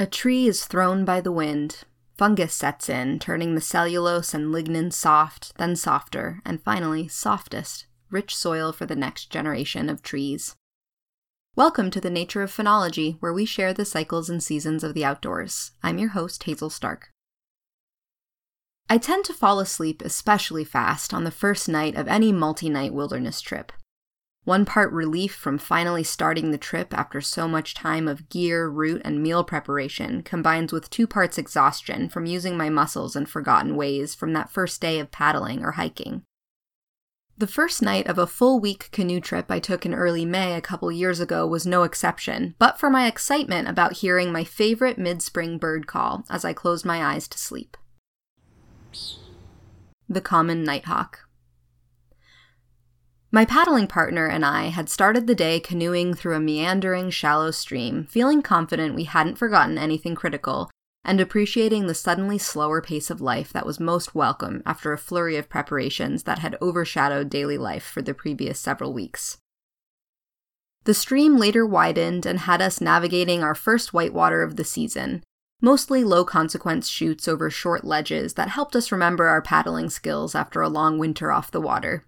A tree is thrown by the wind. Fungus sets in, turning the cellulose and lignin soft, then softer, and finally softest, rich soil for the next generation of trees. Welcome to the Nature of Phenology, where we share the cycles and seasons of the outdoors. I'm your host, Hazel Stark. I tend to fall asleep especially fast on the first night of any multi night wilderness trip. One part relief from finally starting the trip after so much time of gear, route, and meal preparation combines with two parts exhaustion from using my muscles in forgotten ways from that first day of paddling or hiking. The first night of a full week canoe trip I took in early May a couple years ago was no exception, but for my excitement about hearing my favorite mid spring bird call as I closed my eyes to sleep. The common nighthawk. My paddling partner and I had started the day canoeing through a meandering, shallow stream, feeling confident we hadn't forgotten anything critical, and appreciating the suddenly slower pace of life that was most welcome after a flurry of preparations that had overshadowed daily life for the previous several weeks. The stream later widened and had us navigating our first whitewater of the season, mostly low consequence chutes over short ledges that helped us remember our paddling skills after a long winter off the water.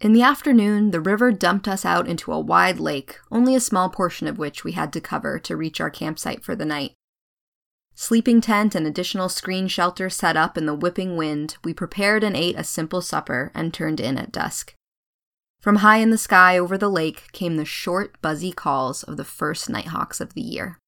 In the afternoon, the river dumped us out into a wide lake, only a small portion of which we had to cover to reach our campsite for the night. Sleeping tent and additional screen shelter set up in the whipping wind, we prepared and ate a simple supper and turned in at dusk. From high in the sky over the lake came the short, buzzy calls of the first nighthawks of the year.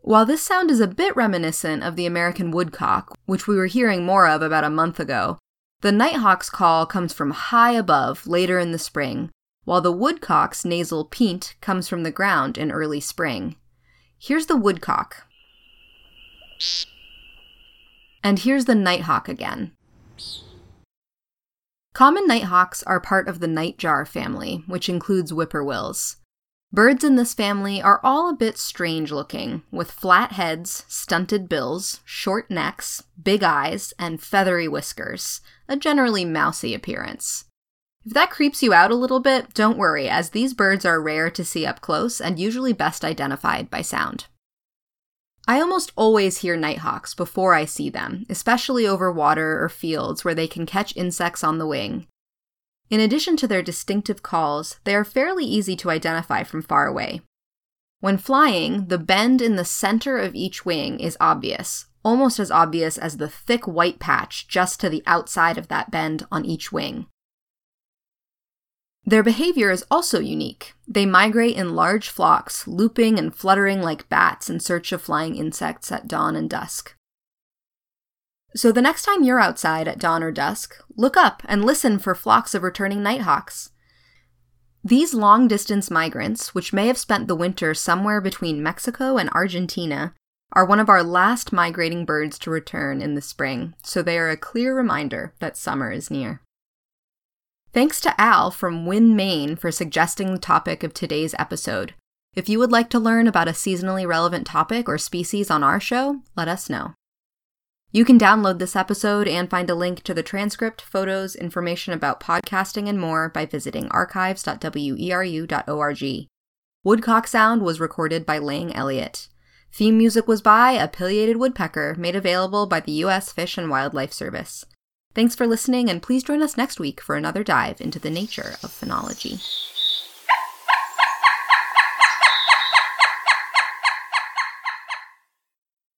While this sound is a bit reminiscent of the American woodcock, which we were hearing more of about a month ago, the nighthawk's call comes from high above later in the spring, while the woodcock's nasal peent comes from the ground in early spring. Here's the woodcock. And here's the nighthawk again. Common nighthawks are part of the nightjar family, which includes whippoorwills. Birds in this family are all a bit strange looking, with flat heads, stunted bills, short necks, big eyes, and feathery whiskers, a generally mousy appearance. If that creeps you out a little bit, don't worry, as these birds are rare to see up close and usually best identified by sound. I almost always hear nighthawks before I see them, especially over water or fields where they can catch insects on the wing, in addition to their distinctive calls, they are fairly easy to identify from far away. When flying, the bend in the center of each wing is obvious, almost as obvious as the thick white patch just to the outside of that bend on each wing. Their behavior is also unique. They migrate in large flocks, looping and fluttering like bats in search of flying insects at dawn and dusk. So the next time you're outside at dawn or dusk, look up and listen for flocks of returning nighthawks. These long distance migrants, which may have spent the winter somewhere between Mexico and Argentina, are one of our last migrating birds to return in the spring, so they are a clear reminder that summer is near. Thanks to Al from Winn, Maine for suggesting the topic of today's episode. If you would like to learn about a seasonally relevant topic or species on our show, let us know. You can download this episode and find a link to the transcript, photos, information about podcasting, and more by visiting archives.weru.org. Woodcock Sound was recorded by Lang Elliott. Theme music was by A Woodpecker, made available by the U.S. Fish and Wildlife Service. Thanks for listening, and please join us next week for another dive into the nature of phenology.